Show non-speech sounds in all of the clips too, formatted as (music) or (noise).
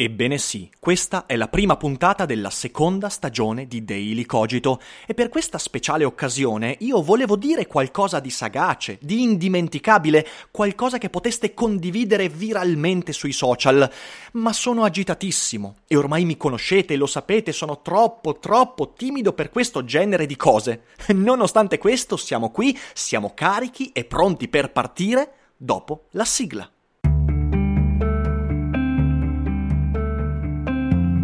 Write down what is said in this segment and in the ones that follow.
Ebbene sì, questa è la prima puntata della seconda stagione di Daily Cogito e per questa speciale occasione io volevo dire qualcosa di sagace, di indimenticabile, qualcosa che poteste condividere viralmente sui social, ma sono agitatissimo e ormai mi conoscete e lo sapete, sono troppo, troppo timido per questo genere di cose. (laughs) Nonostante questo siamo qui, siamo carichi e pronti per partire dopo la sigla.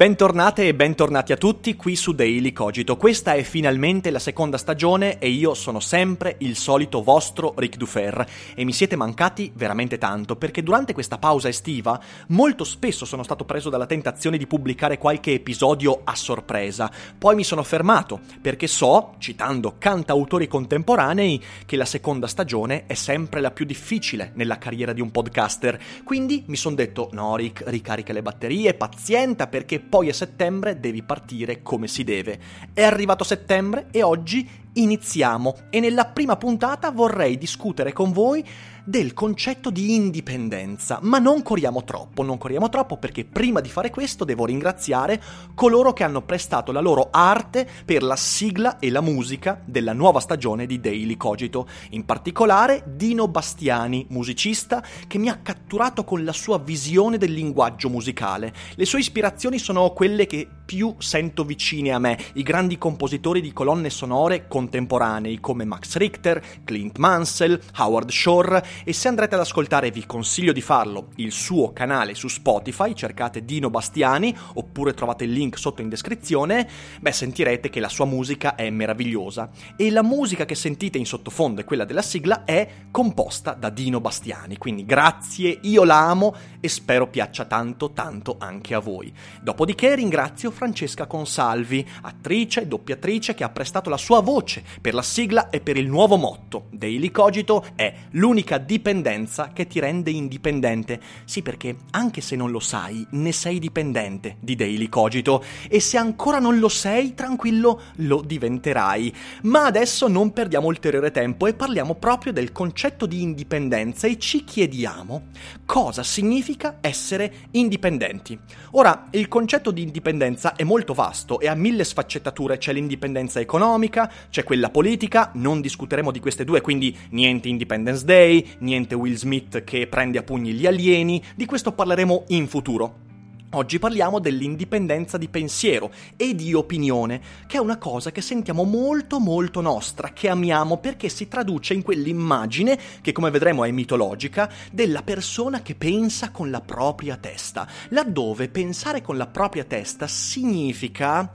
Bentornate e bentornati a tutti qui su Daily Cogito. Questa è finalmente la seconda stagione e io sono sempre il solito vostro Ric Dufer e mi siete mancati veramente tanto perché durante questa pausa estiva molto spesso sono stato preso dalla tentazione di pubblicare qualche episodio a sorpresa. Poi mi sono fermato perché so, citando cantautori contemporanei, che la seconda stagione è sempre la più difficile nella carriera di un podcaster. Quindi mi sono detto no Rick, ricarica le batterie, pazienta perché poi a settembre devi partire come si deve. È arrivato settembre e oggi iniziamo e nella prima puntata vorrei discutere con voi del concetto di indipendenza, ma non corriamo troppo, non corriamo troppo perché prima di fare questo devo ringraziare coloro che hanno prestato la loro arte per la sigla e la musica della nuova stagione di Daily Cogito, in particolare Dino Bastiani, musicista che mi ha catturato con la sua visione del linguaggio musicale. Le sue ispirazioni sono quelle che più sento vicine a me, i grandi compositori di colonne sonore contemporanei come Max Richter, Clint Mansell, Howard Shore. E se andrete ad ascoltare vi consiglio di farlo, il suo canale su Spotify, cercate Dino Bastiani oppure trovate il link sotto in descrizione, beh sentirete che la sua musica è meravigliosa. E la musica che sentite in sottofondo e quella della sigla è composta da Dino Bastiani, quindi grazie, io la amo e spero piaccia tanto tanto anche a voi. Dopodiché ringrazio Francesca Consalvi, attrice e doppiatrice che ha prestato la sua voce per la sigla e per il nuovo motto. Daily Cogito è l'unica dipendenza che ti rende indipendente. Sì, perché anche se non lo sai, ne sei dipendente di Daily Cogito e se ancora non lo sei, tranquillo, lo diventerai. Ma adesso non perdiamo ulteriore tempo e parliamo proprio del concetto di indipendenza e ci chiediamo cosa significa essere indipendenti. Ora, il concetto di indipendenza è molto vasto e ha mille sfaccettature, c'è l'indipendenza economica, c'è quella politica, non discuteremo di queste due, quindi niente Independence Day, niente Will Smith che prende a pugni gli alieni, di questo parleremo in futuro. Oggi parliamo dell'indipendenza di pensiero e di opinione, che è una cosa che sentiamo molto molto nostra, che amiamo perché si traduce in quell'immagine, che come vedremo è mitologica, della persona che pensa con la propria testa, laddove pensare con la propria testa significa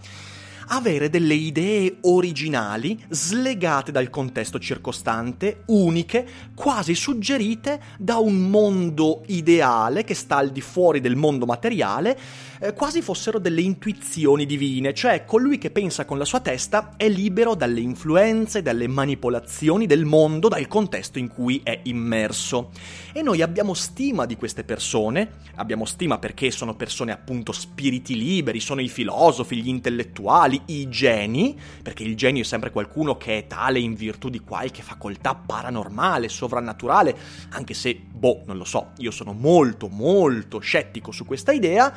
avere delle idee originali, slegate dal contesto circostante, uniche, quasi suggerite da un mondo ideale che sta al di fuori del mondo materiale, eh, quasi fossero delle intuizioni divine, cioè colui che pensa con la sua testa è libero dalle influenze, dalle manipolazioni del mondo, dal contesto in cui è immerso. E noi abbiamo stima di queste persone, abbiamo stima perché sono persone appunto spiriti liberi, sono i filosofi, gli intellettuali, quali i geni, perché il genio è sempre qualcuno che è tale in virtù di qualche facoltà paranormale, sovrannaturale, anche se, boh, non lo so, io sono molto, molto scettico su questa idea,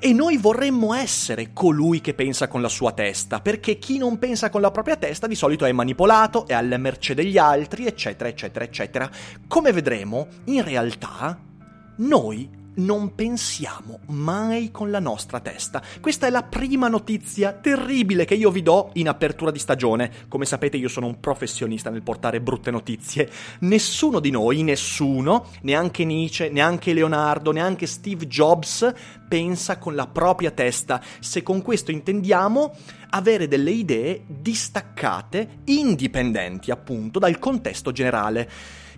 e noi vorremmo essere colui che pensa con la sua testa, perché chi non pensa con la propria testa di solito è manipolato, è alla merce degli altri, eccetera, eccetera, eccetera. Come vedremo, in realtà, noi non pensiamo mai con la nostra testa. Questa è la prima notizia terribile che io vi do in apertura di stagione. Come sapete io sono un professionista nel portare brutte notizie. Nessuno di noi, nessuno, neanche Nietzsche, neanche Leonardo, neanche Steve Jobs, pensa con la propria testa. Se con questo intendiamo avere delle idee distaccate, indipendenti appunto dal contesto generale.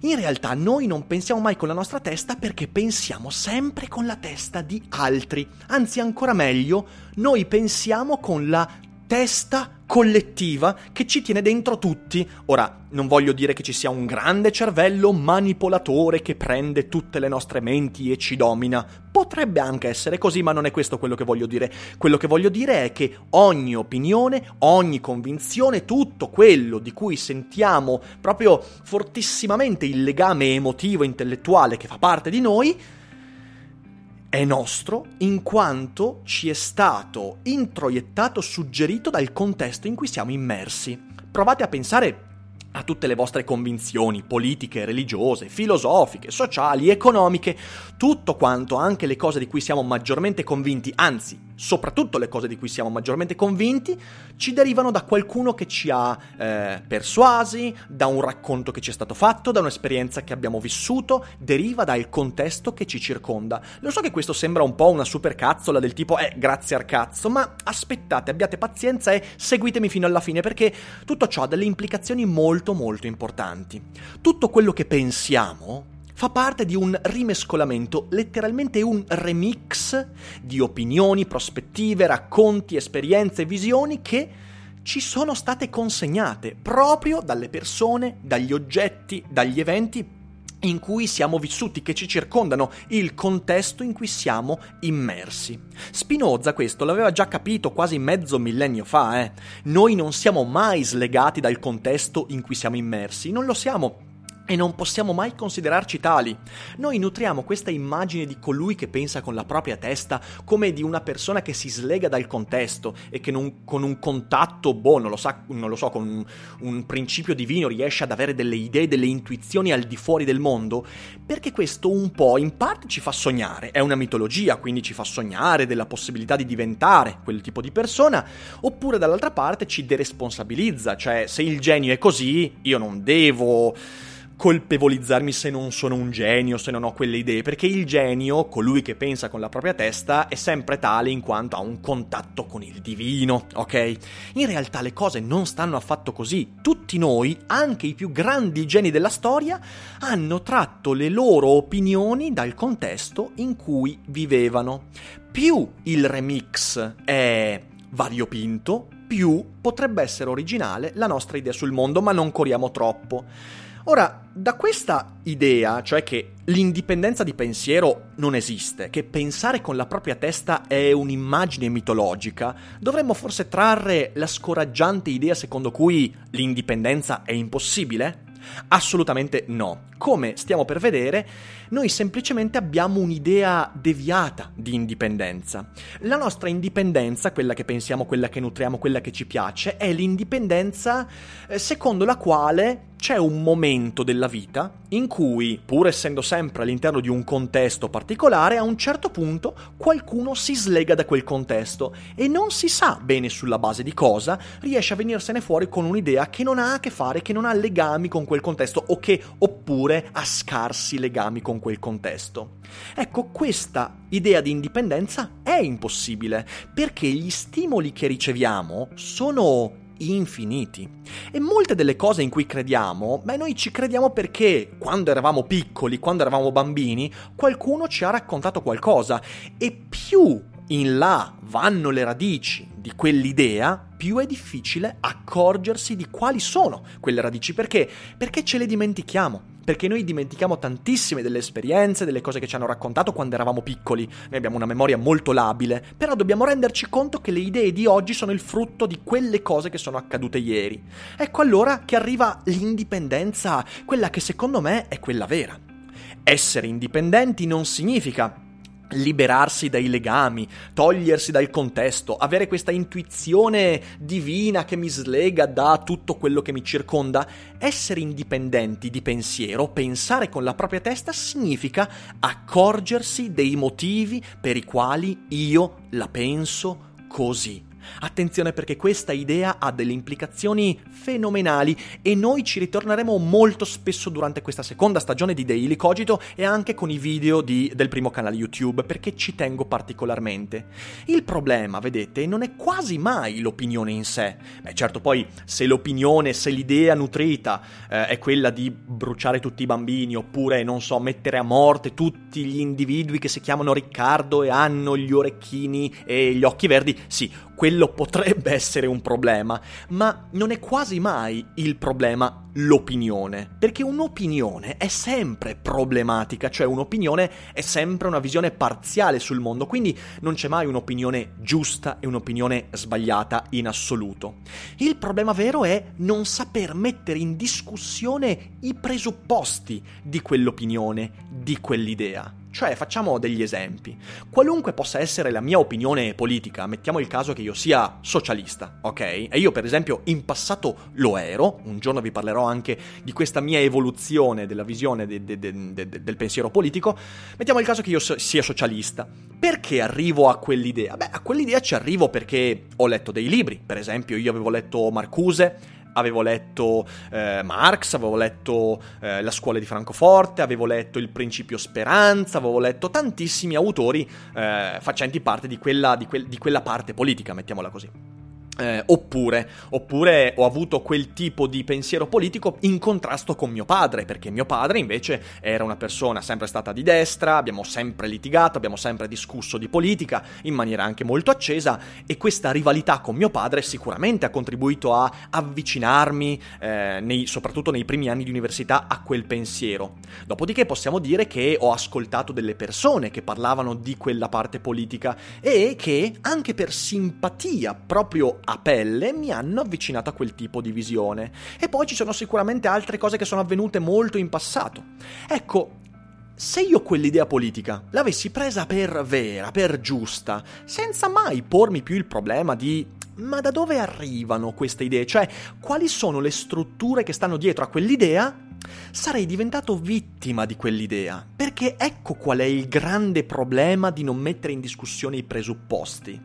In realtà noi non pensiamo mai con la nostra testa perché pensiamo sempre con la testa di altri. Anzi, ancora meglio, noi pensiamo con la testa collettiva che ci tiene dentro tutti. Ora, non voglio dire che ci sia un grande cervello manipolatore che prende tutte le nostre menti e ci domina. Potrebbe anche essere così, ma non è questo quello che voglio dire. Quello che voglio dire è che ogni opinione, ogni convinzione, tutto quello di cui sentiamo proprio fortissimamente il legame emotivo, intellettuale che fa parte di noi, è nostro in quanto ci è stato introiettato, suggerito dal contesto in cui siamo immersi. Provate a pensare a tutte le vostre convinzioni politiche, religiose, filosofiche, sociali, economiche, tutto quanto, anche le cose di cui siamo maggiormente convinti, anzi, soprattutto le cose di cui siamo maggiormente convinti, ci derivano da qualcuno che ci ha eh, persuasi, da un racconto che ci è stato fatto, da un'esperienza che abbiamo vissuto, deriva dal contesto che ci circonda. Lo so che questo sembra un po' una supercazzola del tipo, eh, grazie al cazzo, ma aspettate, abbiate pazienza e seguitemi fino alla fine perché tutto ciò ha delle implicazioni molto molto molto importanti. Tutto quello che pensiamo fa parte di un rimescolamento, letteralmente un remix di opinioni, prospettive, racconti, esperienze, visioni che ci sono state consegnate proprio dalle persone, dagli oggetti, dagli eventi in cui siamo vissuti, che ci circondano, il contesto in cui siamo immersi. Spinoza questo l'aveva già capito quasi mezzo millennio fa, eh. Noi non siamo mai slegati dal contesto in cui siamo immersi, non lo siamo e non possiamo mai considerarci tali. Noi nutriamo questa immagine di colui che pensa con la propria testa come di una persona che si slega dal contesto e che non, con un contatto, boh, non lo, sa, non lo so, con un, un principio divino riesce ad avere delle idee, delle intuizioni al di fuori del mondo, perché questo un po' in parte ci fa sognare, è una mitologia, quindi ci fa sognare della possibilità di diventare quel tipo di persona, oppure dall'altra parte ci deresponsabilizza, cioè se il genio è così, io non devo colpevolizzarmi se non sono un genio, se non ho quelle idee, perché il genio, colui che pensa con la propria testa, è sempre tale in quanto ha un contatto con il divino, ok? In realtà le cose non stanno affatto così. Tutti noi, anche i più grandi geni della storia, hanno tratto le loro opinioni dal contesto in cui vivevano. Più il remix è variopinto, più potrebbe essere originale la nostra idea sul mondo, ma non corriamo troppo. Ora, da questa idea, cioè che l'indipendenza di pensiero non esiste, che pensare con la propria testa è un'immagine mitologica, dovremmo forse trarre la scoraggiante idea secondo cui l'indipendenza è impossibile? Assolutamente no. Come stiamo per vedere, noi semplicemente abbiamo un'idea deviata di indipendenza. La nostra indipendenza, quella che pensiamo, quella che nutriamo, quella che ci piace, è l'indipendenza eh, secondo la quale c'è un momento della vita in cui, pur essendo sempre all'interno di un contesto particolare, a un certo punto qualcuno si slega da quel contesto e non si sa bene sulla base di cosa riesce a venirsene fuori con un'idea che non ha a che fare, che non ha legami con quel contesto o che oppure ha scarsi legami con quel contesto. Ecco, questa idea di indipendenza è impossibile perché gli stimoli che riceviamo sono infiniti. E molte delle cose in cui crediamo, beh, noi ci crediamo perché quando eravamo piccoli, quando eravamo bambini, qualcuno ci ha raccontato qualcosa e più in là vanno le radici di quell'idea, più è difficile accorgersi di quali sono quelle radici. Perché? Perché ce le dimentichiamo perché noi dimentichiamo tantissime delle esperienze, delle cose che ci hanno raccontato quando eravamo piccoli. Noi abbiamo una memoria molto labile, però dobbiamo renderci conto che le idee di oggi sono il frutto di quelle cose che sono accadute ieri. Ecco allora che arriva l'indipendenza, quella che secondo me è quella vera. Essere indipendenti non significa liberarsi dai legami, togliersi dal contesto, avere questa intuizione divina che mi slega da tutto quello che mi circonda, essere indipendenti di pensiero, pensare con la propria testa significa accorgersi dei motivi per i quali io la penso così. Attenzione perché questa idea ha delle implicazioni fenomenali e noi ci ritorneremo molto spesso durante questa seconda stagione di Daily Cogito e anche con i video di, del primo canale YouTube perché ci tengo particolarmente. Il problema, vedete, non è quasi mai l'opinione in sé. Beh, certo, poi se l'opinione, se l'idea nutrita eh, è quella di bruciare tutti i bambini oppure, non so, mettere a morte tutti gli individui che si chiamano Riccardo e hanno gli orecchini e gli occhi verdi, sì, quello potrebbe essere un problema, ma non è quasi mai il problema l'opinione, perché un'opinione è sempre problematica, cioè un'opinione è sempre una visione parziale sul mondo, quindi non c'è mai un'opinione giusta e un'opinione sbagliata in assoluto. Il problema vero è non saper mettere in discussione i presupposti di quell'opinione, di quell'idea. Cioè, facciamo degli esempi. Qualunque possa essere la mia opinione politica, mettiamo il caso che io sia socialista, ok? E io, per esempio, in passato lo ero, un giorno vi parlerò anche di questa mia evoluzione della visione de- de- de- del pensiero politico. Mettiamo il caso che io so- sia socialista. Perché arrivo a quell'idea? Beh, a quell'idea ci arrivo perché ho letto dei libri, per esempio, io avevo letto Marcuse avevo letto eh, Marx, avevo letto eh, La scuola di Francoforte, avevo letto Il principio speranza, avevo letto tantissimi autori eh, facenti parte di quella, di, que- di quella parte politica, mettiamola così. Eh, oppure, oppure, ho avuto quel tipo di pensiero politico in contrasto con mio padre, perché mio padre invece era una persona sempre stata di destra, abbiamo sempre litigato, abbiamo sempre discusso di politica in maniera anche molto accesa e questa rivalità con mio padre sicuramente ha contribuito a avvicinarmi, eh, nei, soprattutto nei primi anni di università, a quel pensiero. Dopodiché possiamo dire che ho ascoltato delle persone che parlavano di quella parte politica e che anche per simpatia proprio a pelle mi hanno avvicinato a quel tipo di visione. E poi ci sono sicuramente altre cose che sono avvenute molto in passato. Ecco, se io quell'idea politica l'avessi presa per vera, per giusta, senza mai pormi più il problema di ma da dove arrivano queste idee? Cioè, quali sono le strutture che stanno dietro a quell'idea? Sarei diventato vittima di quell'idea, perché ecco qual è il grande problema di non mettere in discussione i presupposti.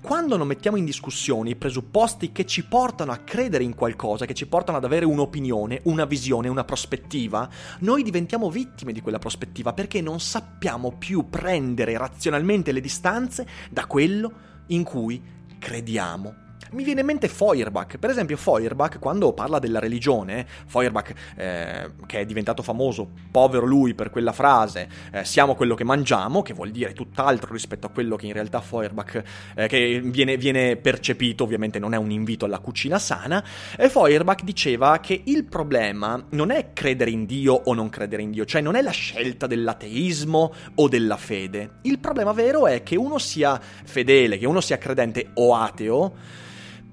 Quando non mettiamo in discussione i presupposti che ci portano a credere in qualcosa, che ci portano ad avere un'opinione, una visione, una prospettiva, noi diventiamo vittime di quella prospettiva perché non sappiamo più prendere razionalmente le distanze da quello in cui crediamo. Mi viene in mente Feuerbach, per esempio Feuerbach quando parla della religione, Feuerbach eh, che è diventato famoso, povero lui per quella frase, eh, siamo quello che mangiamo, che vuol dire tutt'altro rispetto a quello che in realtà Feuerbach, eh, che viene, viene, percepito, ovviamente non è un invito alla cucina sana, e Feuerbach diceva che il problema non è credere in Dio o non credere in Dio, cioè non è la scelta dell'ateismo o della fede, il problema vero è che uno sia fedele, che uno sia credente o ateo,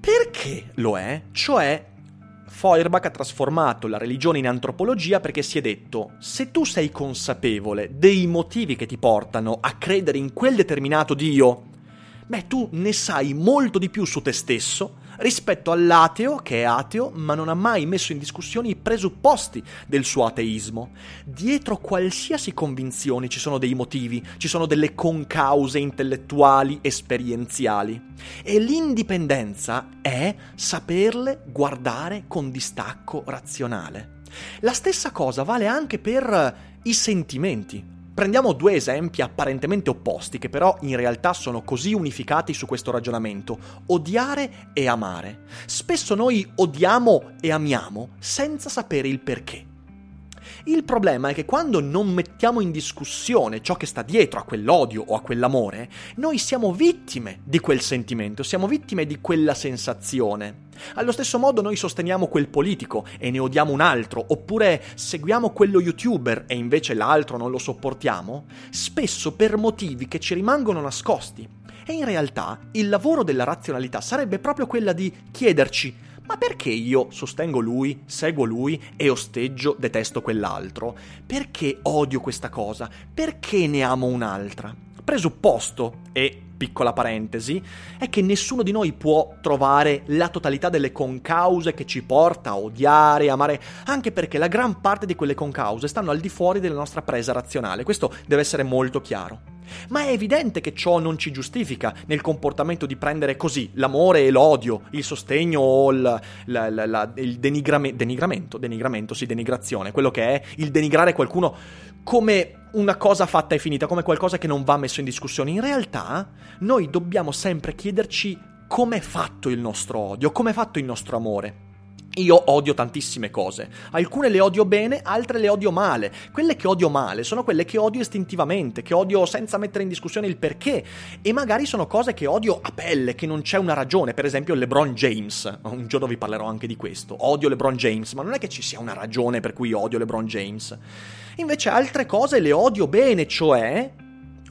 perché lo è? Cioè, Feuerbach ha trasformato la religione in antropologia perché si è detto, se tu sei consapevole dei motivi che ti portano a credere in quel determinato Dio, beh, tu ne sai molto di più su te stesso rispetto all'ateo che è ateo ma non ha mai messo in discussione i presupposti del suo ateismo. Dietro qualsiasi convinzione ci sono dei motivi, ci sono delle concause intellettuali, esperienziali. E l'indipendenza è saperle guardare con distacco razionale. La stessa cosa vale anche per i sentimenti. Prendiamo due esempi apparentemente opposti che però in realtà sono così unificati su questo ragionamento, odiare e amare. Spesso noi odiamo e amiamo senza sapere il perché. Il problema è che quando non mettiamo in discussione ciò che sta dietro a quell'odio o a quell'amore, noi siamo vittime di quel sentimento, siamo vittime di quella sensazione. Allo stesso modo noi sosteniamo quel politico e ne odiamo un altro, oppure seguiamo quello youtuber e invece l'altro non lo sopportiamo, spesso per motivi che ci rimangono nascosti. E in realtà il lavoro della razionalità sarebbe proprio quella di chiederci ma perché io sostengo lui, seguo lui e osteggio, detesto quell'altro? Perché odio questa cosa? Perché ne amo un'altra? presupposto e piccola parentesi, è che nessuno di noi può trovare la totalità delle concause che ci porta a odiare, amare, anche perché la gran parte di quelle concause stanno al di fuori della nostra presa razionale. Questo deve essere molto chiaro. Ma è evidente che ciò non ci giustifica nel comportamento di prendere così l'amore e l'odio, il sostegno o il, la, la, la, il denigrame, denigramento, denigramento, sì, denigrazione, quello che è il denigrare qualcuno come una cosa fatta e finita, come qualcosa che non va messo in discussione. In realtà noi dobbiamo sempre chiederci come è fatto il nostro odio, come è fatto il nostro amore. Io odio tantissime cose, alcune le odio bene, altre le odio male. Quelle che odio male sono quelle che odio istintivamente, che odio senza mettere in discussione il perché e magari sono cose che odio a pelle, che non c'è una ragione, per esempio LeBron James. Un giorno vi parlerò anche di questo. Odio LeBron James, ma non è che ci sia una ragione per cui odio LeBron James. Invece altre cose le odio bene, cioè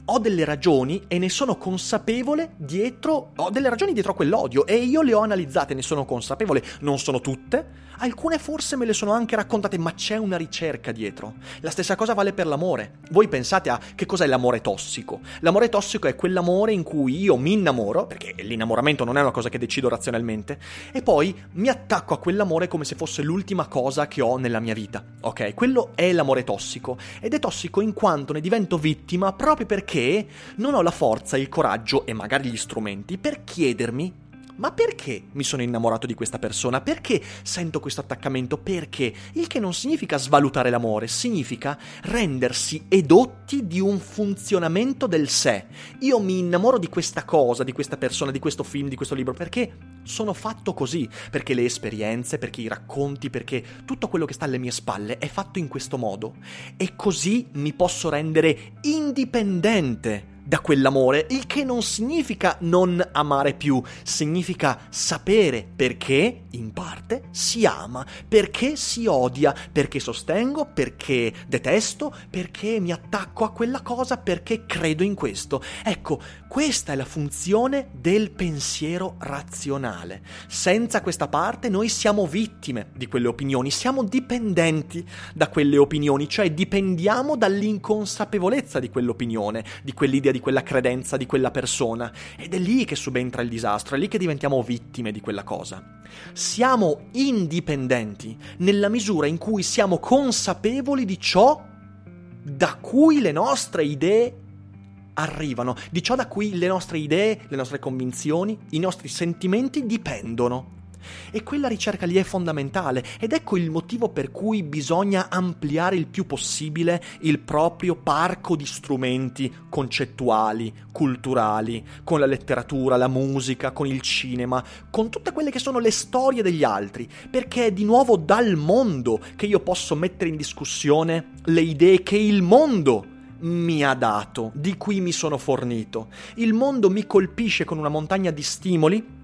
ho delle ragioni e ne sono consapevole dietro, ho delle ragioni dietro a quell'odio e io le ho analizzate, ne sono consapevole, non sono tutte, alcune forse me le sono anche raccontate, ma c'è una ricerca dietro. La stessa cosa vale per l'amore. Voi pensate a che cos'è l'amore tossico? L'amore tossico è quell'amore in cui io mi innamoro, perché l'innamoramento non è una cosa che decido razionalmente, e poi mi attacco a quell'amore come se fosse l'ultima cosa che ho nella mia vita. Ok? Quello è l'amore tossico ed è tossico in quanto ne divento vittima proprio perché non ho la forza, il coraggio e magari gli strumenti per chiedermi ma perché mi sono innamorato di questa persona? Perché sento questo attaccamento? Perché? Il che non significa svalutare l'amore, significa rendersi edotti di un funzionamento del sé. Io mi innamoro di questa cosa, di questa persona, di questo film, di questo libro, perché sono fatto così, perché le esperienze, perché i racconti, perché tutto quello che sta alle mie spalle è fatto in questo modo. E così mi posso rendere indipendente da quell'amore, il che non significa non amare più, significa sapere perché, in parte, si ama, perché si odia, perché sostengo, perché detesto, perché mi attacco a quella cosa, perché credo in questo. Ecco, questa è la funzione del pensiero razionale. Senza questa parte noi siamo vittime di quelle opinioni, siamo dipendenti da quelle opinioni, cioè dipendiamo dall'inconsapevolezza di quell'opinione, di quell'idea di quella credenza di quella persona ed è lì che subentra il disastro, è lì che diventiamo vittime di quella cosa. Siamo indipendenti nella misura in cui siamo consapevoli di ciò da cui le nostre idee arrivano, di ciò da cui le nostre idee, le nostre convinzioni, i nostri sentimenti dipendono. E quella ricerca lì è fondamentale ed ecco il motivo per cui bisogna ampliare il più possibile il proprio parco di strumenti concettuali, culturali, con la letteratura, la musica, con il cinema, con tutte quelle che sono le storie degli altri, perché è di nuovo dal mondo che io posso mettere in discussione le idee che il mondo mi ha dato, di cui mi sono fornito. Il mondo mi colpisce con una montagna di stimoli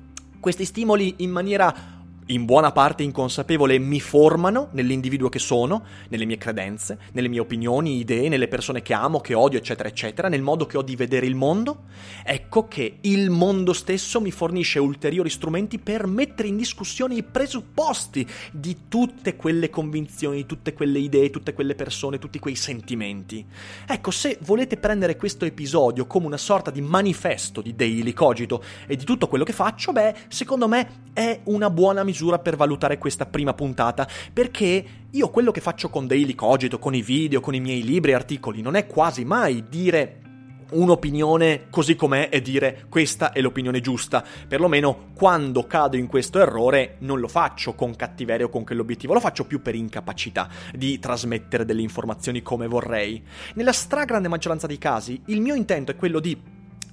questi stimoli in maniera in buona parte inconsapevole mi formano nell'individuo che sono, nelle mie credenze, nelle mie opinioni, idee, nelle persone che amo, che odio, eccetera, eccetera, nel modo che ho di vedere il mondo, ecco che il mondo stesso mi fornisce ulteriori strumenti per mettere in discussione i presupposti di tutte quelle convinzioni, tutte quelle idee, tutte quelle persone, tutti quei sentimenti. Ecco, se volete prendere questo episodio come una sorta di manifesto di Daily Cogito e di tutto quello che faccio, beh, secondo me è una buona misura misura per valutare questa prima puntata, perché io quello che faccio con Daily Cogito, con i video, con i miei libri e articoli, non è quasi mai dire un'opinione così com'è e dire questa è l'opinione giusta. Perlomeno quando cado in questo errore non lo faccio con cattiveria o con quell'obiettivo, lo faccio più per incapacità di trasmettere delle informazioni come vorrei. Nella stragrande maggioranza dei casi il mio intento è quello di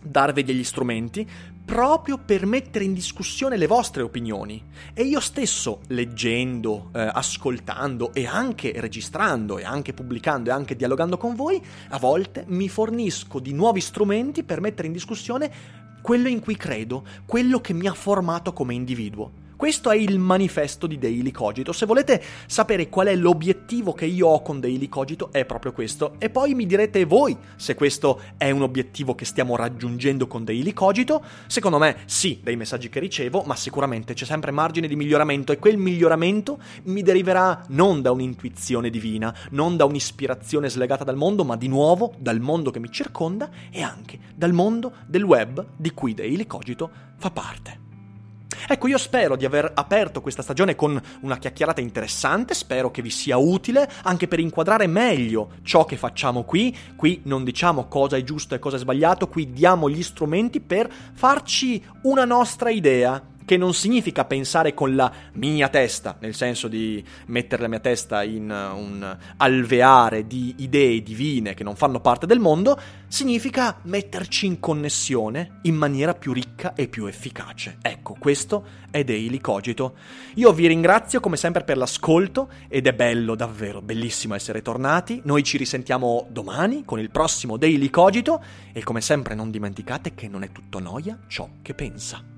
darvi degli strumenti proprio per mettere in discussione le vostre opinioni. E io stesso, leggendo, eh, ascoltando e anche registrando e anche pubblicando e anche dialogando con voi, a volte mi fornisco di nuovi strumenti per mettere in discussione quello in cui credo, quello che mi ha formato come individuo Questo è il manifesto di Daily Cogito. Se volete sapere qual è l'obiettivo che io ho con Daily Cogito, è proprio questo. E poi mi direte voi se questo è un obiettivo che stiamo raggiungendo con Daily Cogito. Secondo me sì, dai messaggi che ricevo, ma sicuramente c'è sempre margine di miglioramento e quel miglioramento mi deriverà non da un'intuizione divina, non da un'ispirazione slegata dal mondo, ma di nuovo dal mondo che mi circonda e anche dal mondo del web di cui Daily Cogito fa parte. Ecco, io spero di aver aperto questa stagione con una chiacchierata interessante, spero che vi sia utile anche per inquadrare meglio ciò che facciamo qui. Qui non diciamo cosa è giusto e cosa è sbagliato, qui diamo gli strumenti per farci una nostra idea che non significa pensare con la mia testa, nel senso di mettere la mia testa in un alveare di idee divine che non fanno parte del mondo, significa metterci in connessione in maniera più ricca e più efficace. Ecco, questo è Daily Cogito. Io vi ringrazio come sempre per l'ascolto ed è bello, davvero bellissimo essere tornati. Noi ci risentiamo domani con il prossimo Daily Cogito e come sempre non dimenticate che non è tutto noia ciò che pensa.